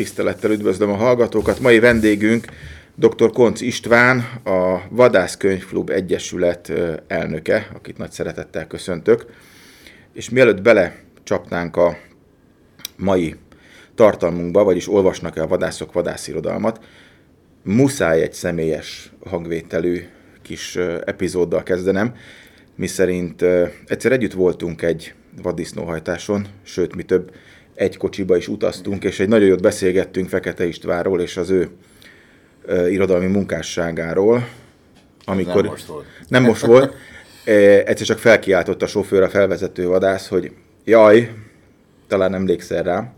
Tisztelettel üdvözlöm a hallgatókat. Mai vendégünk dr. Konc István, a Vadászkönyvklub Egyesület elnöke, akit nagy szeretettel köszöntök. És mielőtt bele csapnánk a mai tartalmunkba, vagyis olvasnak-e a vadászok vadászirodalmat, muszáj egy személyes hangvételű kis epizóddal kezdenem, miszerint egyszer együtt voltunk egy vaddisznóhajtáson, sőt, mi több, egy kocsiba is utaztunk, és egy nagyon jót beszélgettünk Fekete Istvánról és az ő uh, irodalmi munkásságáról. Amikor, nem most volt. Nem most volt. E, egyszer csak felkiáltott a sofőr, a felvezető vadász, hogy jaj, talán emlékszel rá,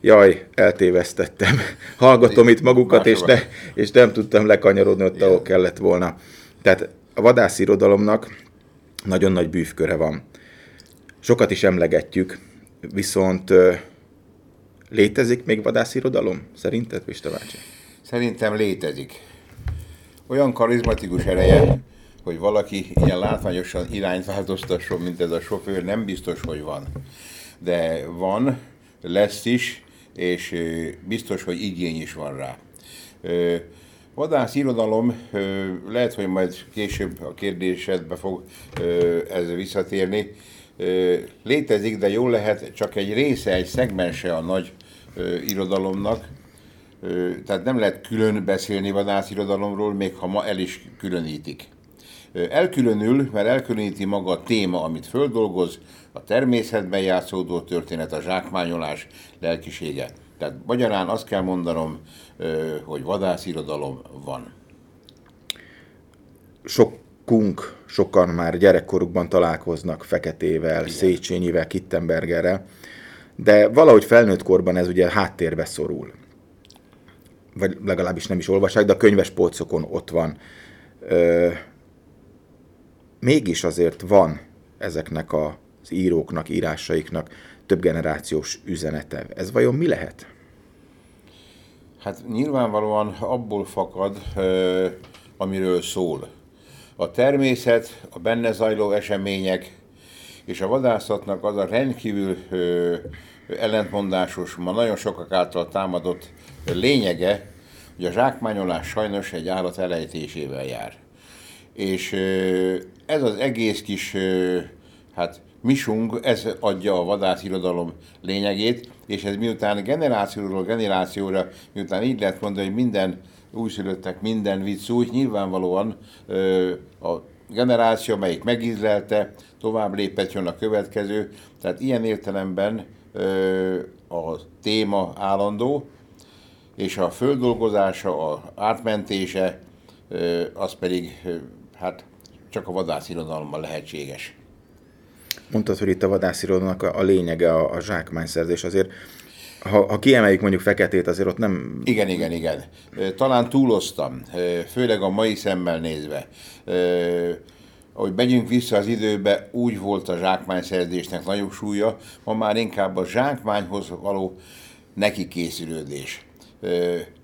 jaj, eltévesztettem. Hallgatom itt magukat, és, ne, és nem tudtam lekanyarodni ott, ahol kellett volna. Tehát a vadászirodalomnak nagyon nagy bűvköre van. Sokat is emlegetjük, viszont létezik még vadászirodalom? Szerinted, Pista bácsi? Szerintem létezik. Olyan karizmatikus ereje, hogy valaki ilyen látványosan irányt változtasson, mint ez a sofőr, nem biztos, hogy van. De van, lesz is, és biztos, hogy igény is van rá. Vadász irodalom, lehet, hogy majd később a kérdésedbe fog ez visszatérni, létezik, de jól lehet csak egy része, egy szegmense a nagy irodalomnak, tehát nem lehet külön beszélni vadászirodalomról, még ha ma el is különítik. Elkülönül, mert elkülöníti maga a téma, amit földolgoz, a természetben játszódó történet, a zsákmányolás lelkisége. Tehát magyarán azt kell mondanom, hogy vadászirodalom van. Sokunk, sokan már gyerekkorukban találkoznak Feketével, Igen. Széchenyivel, Kittenbergerrel, de valahogy felnőtt korban ez ugye háttérbe szorul. Vagy legalábbis nem is olvassák, de a könyves polcokon ott van. Ö, mégis azért van ezeknek az íróknak, írásaiknak több generációs üzenete. Ez vajon mi lehet? Hát nyilvánvalóan abból fakad, amiről szól. A természet, a benne zajló események és a vadászatnak az a rendkívül ellentmondásos, ma nagyon sokak által támadott lényege, hogy a zsákmányolás sajnos egy állat elejtésével jár. És ez az egész kis, hát misung, ez adja a vadászirodalom lényegét, és ez miután generációról generációra, miután így lehet mondani, hogy minden újszülöttek minden vicc úgy, nyilvánvalóan a generáció, melyik megízlelte, tovább lépett, jön a következő, tehát ilyen értelemben a téma állandó, és a földolgozása, a átmentése, az pedig hát csak a vadászirodalommal lehetséges. Mondtad, hogy itt a vadászirodalomnak a lényege a, a zsákmányszerzés. Azért ha, ha kiemeljük mondjuk feketét, azért ott nem... Igen, igen, igen. Talán túloztam, főleg a mai szemmel nézve. Ahogy megyünk vissza az időbe, úgy volt a zsákmányszerzésnek nagyobb súlya, ma már inkább a zsákmányhoz való neki készülődés.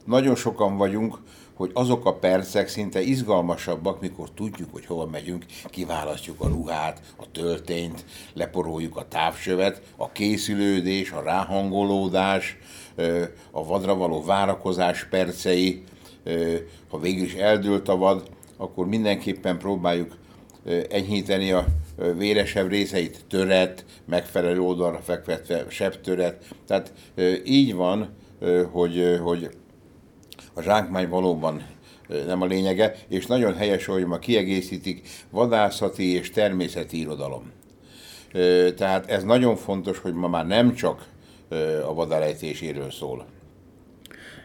Nagyon sokan vagyunk, hogy azok a percek szinte izgalmasabbak, mikor tudjuk, hogy hova megyünk, kiválasztjuk a ruhát, a töltényt, leporoljuk a távsövet, a készülődés, a ráhangolódás, a vadra való várakozás percei, ha végül is eldőlt a vad, akkor mindenképpen próbáljuk enyhíteni a véresebb részeit, töret, megfelelő oldalra fekvetve, sebb töret. Tehát így van, hogy, hogy a zsákmány valóban nem a lényege, és nagyon helyes, hogy ma kiegészítik vadászati és természeti irodalom. Tehát ez nagyon fontos, hogy ma már nem csak a vadárejtéséről szól.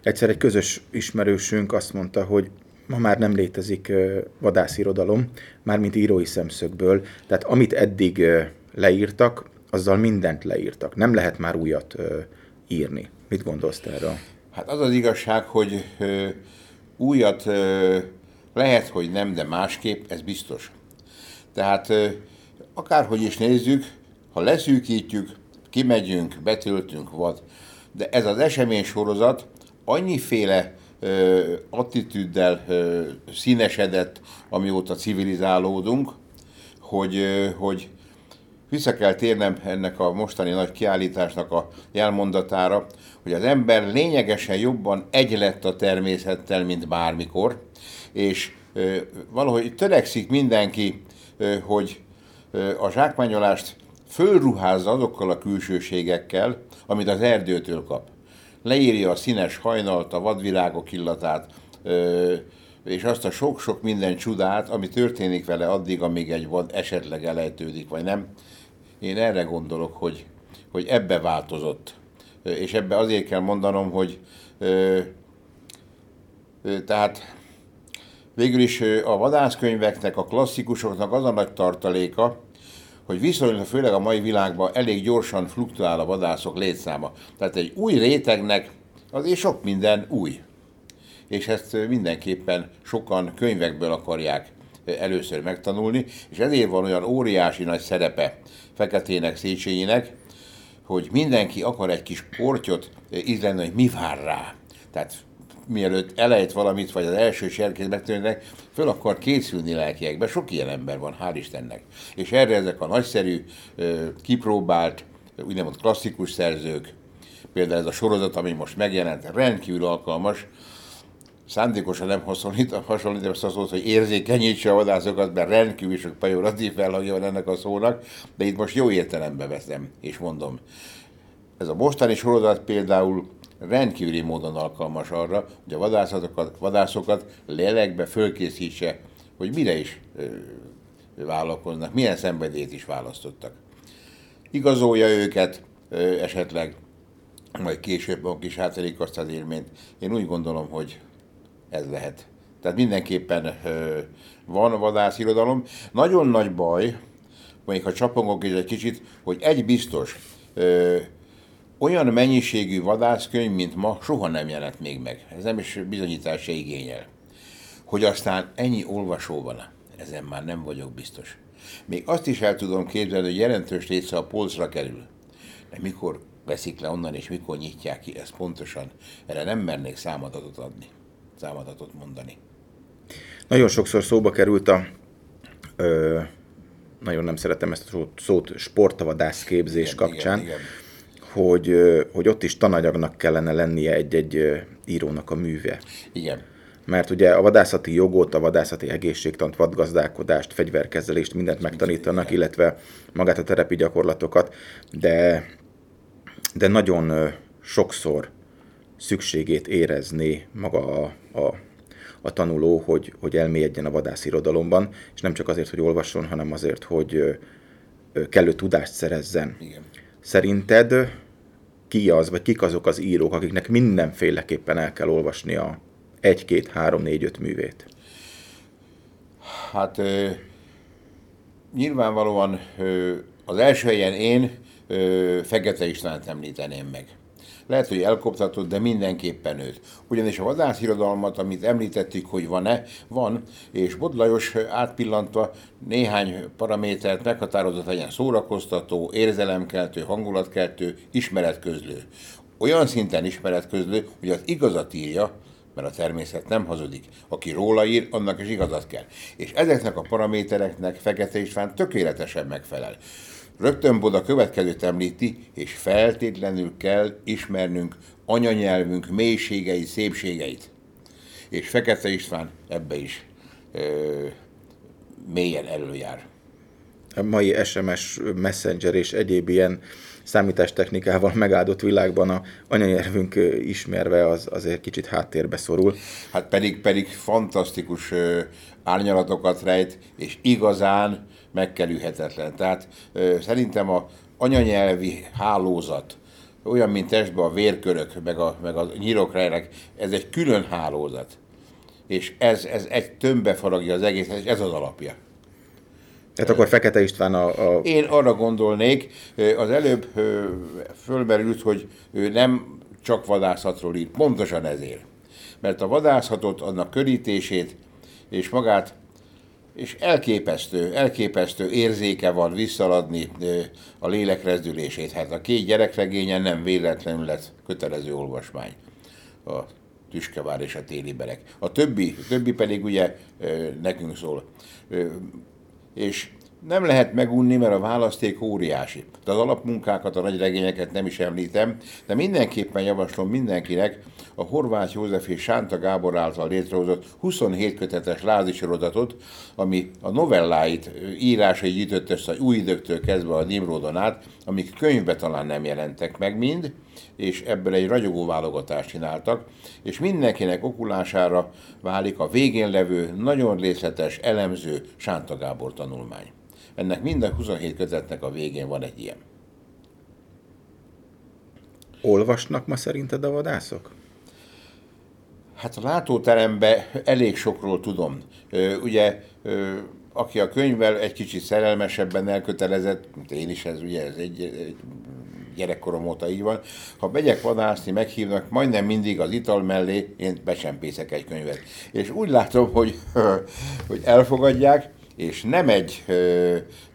Egyszer egy közös ismerősünk azt mondta, hogy ma már nem létezik vadászirodalom, mármint írói szemszögből, tehát amit eddig leírtak, azzal mindent leírtak. Nem lehet már újat írni. Mit gondolsz erről? Hát az az igazság, hogy ö, újat ö, lehet, hogy nem, de másképp, ez biztos. Tehát ö, akárhogy is nézzük, ha leszűkítjük, kimegyünk, betöltünk vad, de ez az esemény sorozat annyiféle ö, attitűddel ö, színesedett, amióta civilizálódunk, hogy, ö, hogy vissza kell térnem ennek a mostani nagy kiállításnak a jelmondatára, hogy az ember lényegesen jobban egy lett a természettel, mint bármikor, és valahogy törekszik mindenki, hogy a zsákmányolást fölruházza azokkal a külsőségekkel, amit az erdőtől kap. Leírja a színes hajnalt, a vadvirágok illatát, és azt a sok-sok minden csodát, ami történik vele addig, amíg egy vad esetleg elejtődik, vagy nem. Én erre gondolok, hogy, hogy ebbe változott. És ebbe azért kell mondanom, hogy tehát végül is a vadászkönyveknek, a klasszikusoknak az a nagy tartaléka, hogy viszonylag főleg a mai világban elég gyorsan fluktuál a vadászok létszáma. Tehát egy új rétegnek azért sok minden új. És ezt mindenképpen sokan könyvekből akarják először megtanulni, és ezért van olyan óriási nagy szerepe Feketének, Széchenyinek, hogy mindenki akar egy kis portyot ízlenni, hogy mi vár rá. Tehát mielőtt elejt valamit, vagy az első serkét megtörnek, föl akar készülni lelkiekbe. Sok ilyen ember van, hál' Istennek. És erre ezek a nagyszerű, kipróbált, úgynevezett klasszikus szerzők, például ez a sorozat, ami most megjelent, rendkívül alkalmas, szándékosan nem hasonlít, hasonlít azt az szót, hogy érzékenyítse a vadászokat, mert rendkívül sok pejoratív felhangja van ennek a szónak, de itt most jó értelembe veszem, és mondom. Ez a mostani sorozat például rendkívüli módon alkalmas arra, hogy a vadászatokat, vadászokat lélekbe fölkészítse, hogy mire is ö, vállalkoznak, milyen szenvedélyt is választottak. Igazolja őket ö, esetleg, majd később a kis átelik azt az élményt. Én úgy gondolom, hogy ez lehet. Tehát mindenképpen ö, van vadászirodalom. Nagyon nagy baj, mondjuk ha csapongok is egy kicsit, hogy egy biztos, ö, olyan mennyiségű vadászkönyv, mint ma, soha nem jelent még meg. Ez nem is bizonyítás se igényel. Hogy aztán ennyi olvasó van, ezen már nem vagyok biztos. Még azt is el tudom képzelni, hogy jelentős része a polcra kerül. De mikor veszik le onnan, és mikor nyitják ki, ez pontosan, erre nem mernék számadatot adni, számadatot mondani. Nagyon sokszor szóba került a, ö, nagyon nem szeretem ezt a szót, szót sportavadász képzés igen, kapcsán, igen, igen hogy, hogy ott is tananyagnak kellene lennie egy-egy írónak a műve. Igen. Mert ugye a vadászati jogot, a vadászati egészségtant, vadgazdálkodást, fegyverkezelést, mindent megtanítanak, Igen. illetve magát a terepi gyakorlatokat, de, de nagyon sokszor szükségét érezné maga a, a, a tanuló, hogy, hogy elmélyedjen a vadászirodalomban, és nem csak azért, hogy olvasson, hanem azért, hogy kellő tudást szerezzen. Igen. Szerinted ki az, vagy kik azok az írók, akiknek mindenféleképpen el kell olvasni a 1, 2, 3, 4, 5 művét? Hát nyilvánvalóan az első helyen én Fekete Istvánt említeném meg. Lehet, hogy elkoptatott, de mindenképpen őt. Ugyanis a vadászirodalmat, amit említettük, hogy van-e, van, és Bod Lajos átpillantva néhány paramétert meghatározott legyen szórakoztató, érzelemkeltő, hangulatkeltő, ismeretközlő. Olyan szinten ismeretközlő, hogy az igazat írja, mert a természet nem hazudik. Aki róla ír, annak is igazat kell. És ezeknek a paramétereknek Fekete István tökéletesen megfelel. Rögtön Boda következőt említi, és feltétlenül kell ismernünk anyanyelvünk mélységei, szépségeit. És Fekete István ebbe is ö, mélyen előjár. A mai SMS, Messenger és egyéb ilyen számítástechnikával megáldott világban a anyanyelvünk ismerve az azért kicsit háttérbe szorul. Hát pedig, pedig fantasztikus árnyalatokat rejt, és igazán megkerülhetetlen. Tehát szerintem a anyanyelvi hálózat, olyan, mint testben a vérkörök, meg a, meg a nyirokrejnek, ez egy külön hálózat. És ez, ez egy tömbbe faragja az egész, és ez az alapja. Tehát akkor Fekete István a, a... Én arra gondolnék, az előbb fölmerült, hogy ő nem csak vadászatról ír, pontosan ezért. Mert a vadászatot, annak körítését és magát és elképesztő, elképesztő érzéke van visszaladni a lélek rezdülését. Hát a két gyerekregényen nem véletlenül lett kötelező olvasmány. A Tüskevár és a téli berek. A többi, a többi pedig ugye nekünk szól. És nem lehet megunni, mert a választék óriási. De az alapmunkákat, a nagy regényeket nem is említem, de mindenképpen javaslom mindenkinek a Horváth József és Sánta Gábor által létrehozott 27 kötetes lázi sorozatot, ami a novelláit, írásai gyűjtött össze új időktől kezdve a Nimrodon át, amik könyvbe talán nem jelentek meg mind, és ebből egy ragyogó válogatást csináltak, és mindenkinek okulására válik a végén levő, nagyon részletes, elemző Sánta Gábor tanulmány. Ennek minden 27 kötetnek a végén van egy ilyen. Olvasnak ma szerinted a vadászok? Hát a látóteremben elég sokról tudom. Ugye, aki a könyvvel egy kicsit szerelmesebben elkötelezett, mint én is, ez ugye ez egy, egy gyerekkorom óta így van. Ha megyek vadászni, meghívnak, majdnem mindig az ital mellé én becsempészek egy könyvet. És úgy látom, hogy, hogy elfogadják, és nem egy,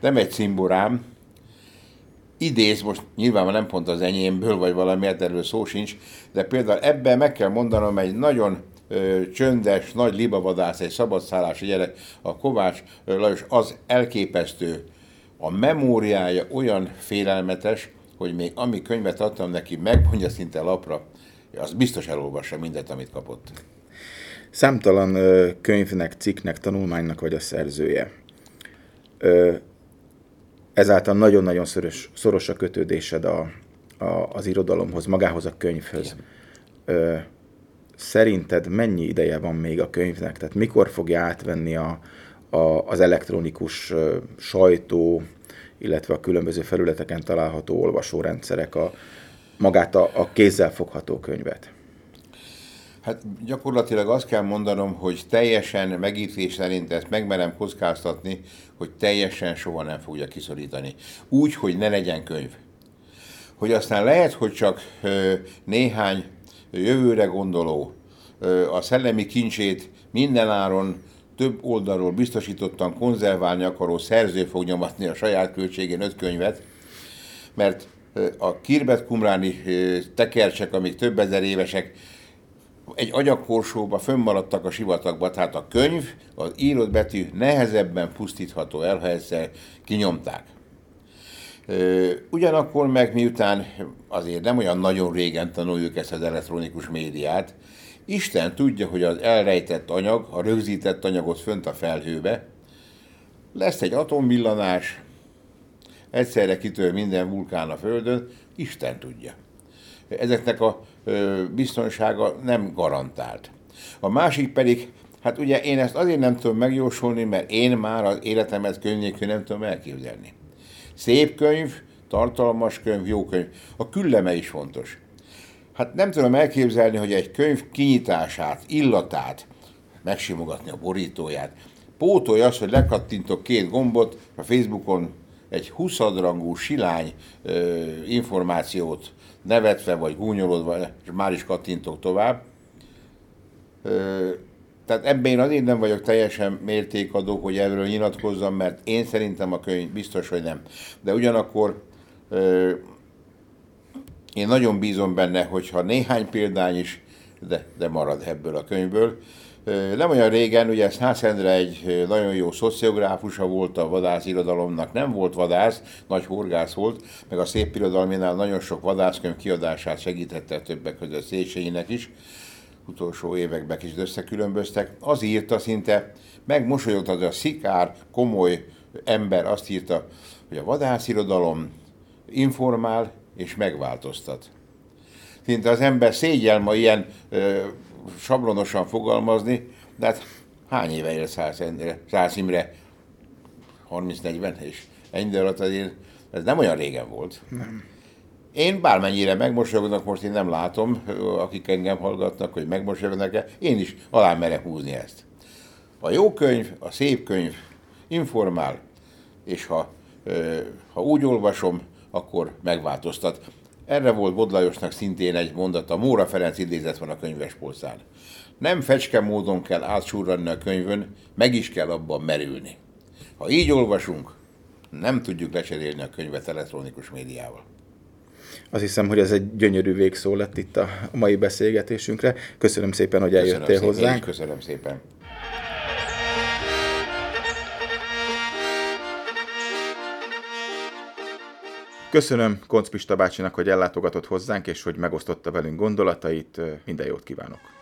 nem egy cimborám, idéz, most nyilván nem pont az enyémből, vagy valami erről szó sincs, de például ebben meg kell mondanom egy nagyon csöndes, nagy libavadász, egy szabadszállási gyerek, a Kovács Lajos, az elképesztő. A memóriája olyan félelmetes, hogy még ami könyvet adtam neki, megmondja szinte lapra, az biztos elolvassa mindent, amit kapott. Számtalan könyvnek, cikknek, tanulmánynak vagy a szerzője. Ezáltal nagyon-nagyon szoros, szoros a kötődésed a, a, az irodalomhoz, magához a könyvhöz. Ö, szerinted mennyi ideje van még a könyvnek? Tehát mikor fogja átvenni a, a, az elektronikus sajtó, illetve a különböző felületeken található olvasórendszerek a, magát a, a kézzel fogható könyvet? Hát gyakorlatilag azt kell mondanom, hogy teljesen megítés szerint ezt megmerem kockáztatni, hogy teljesen soha nem fogja kiszorítani. Úgy, hogy ne legyen könyv. Hogy aztán lehet, hogy csak néhány jövőre gondoló a szellemi kincsét mindenáron több oldalról biztosítottan konzerválni akaró szerző fog nyomatni a saját költségén öt könyvet, mert a Kirbet Kumráni tekercsek, amik több ezer évesek, egy agyakorsóba fönnmaradtak a sivatagba, tehát a könyv, az írott betű nehezebben pusztítható el, ha egyszer kinyomták. Ugyanakkor meg miután azért nem olyan nagyon régen tanuljuk ezt az elektronikus médiát, Isten tudja, hogy az elrejtett anyag, a rögzített anyagot fönt a felhőbe, lesz egy atomvillanás, egyszerre kitör minden vulkán a Földön, Isten tudja. Ezeknek a biztonsága nem garantált. A másik pedig, hát ugye én ezt azért nem tudom megjósolni, mert én már az életemet könyv nem tudom elképzelni. Szép könyv, tartalmas könyv, jó könyv. A külleme is fontos. Hát nem tudom elképzelni, hogy egy könyv kinyitását, illatát, megsimogatni a borítóját, pótolja azt, hogy lekattintok két gombot, a Facebookon egy huszadrangú silány ö, információt nevetve vagy gúnyolodva, és már is kattintok tovább. Tehát ebben én azért nem vagyok teljesen mértékadó, hogy erről nyilatkozzam, mert én szerintem a könyv biztos, hogy nem. De ugyanakkor én nagyon bízom benne, hogyha néhány példány is, de, de marad ebből a könyvből. Nem olyan régen, ugye Szász Endre egy nagyon jó szociográfusa volt a vadászirodalomnak, nem volt vadász, nagy horgász volt, meg a szép irodalminál nagyon sok vadászkönyv kiadását segítette többek között Széchenyinek is, utolsó években is összekülönböztek. Az írta szinte, megmosolyogta az a szikár, komoly ember azt írta, hogy a vadászirodalom informál és megváltoztat. Szinte az ember szégyel ma ilyen ö, sablonosan fogalmazni, de hát hány éve él Szász, Szász Imre? 30-40, és ennyi alatt azért ez nem olyan régen volt. Nem. Én bármennyire megmosolyognak, most én nem látom, akik engem hallgatnak, hogy megmosolyognak-e, én is alá merek húzni ezt. A jó könyv, a szép könyv informál, és ha, ha úgy olvasom, akkor megváltoztat. Erre volt Bodlajosnak szintén egy mondata, Móra Ferenc idézet van a könyvespolcán. Nem fecske módon kell átsúrani a könyvön, meg is kell abban merülni. Ha így olvasunk, nem tudjuk lecserélni a könyvet elektronikus médiával. Azt hiszem, hogy ez egy gyönyörű végszó lett itt a mai beszélgetésünkre. Köszönöm szépen, hogy eljöttél köszönöm hozzánk. Szépen, köszönöm szépen. Köszönöm Koncz Pista bácsinak, hogy ellátogatott hozzánk, és hogy megosztotta velünk gondolatait. Minden jót kívánok!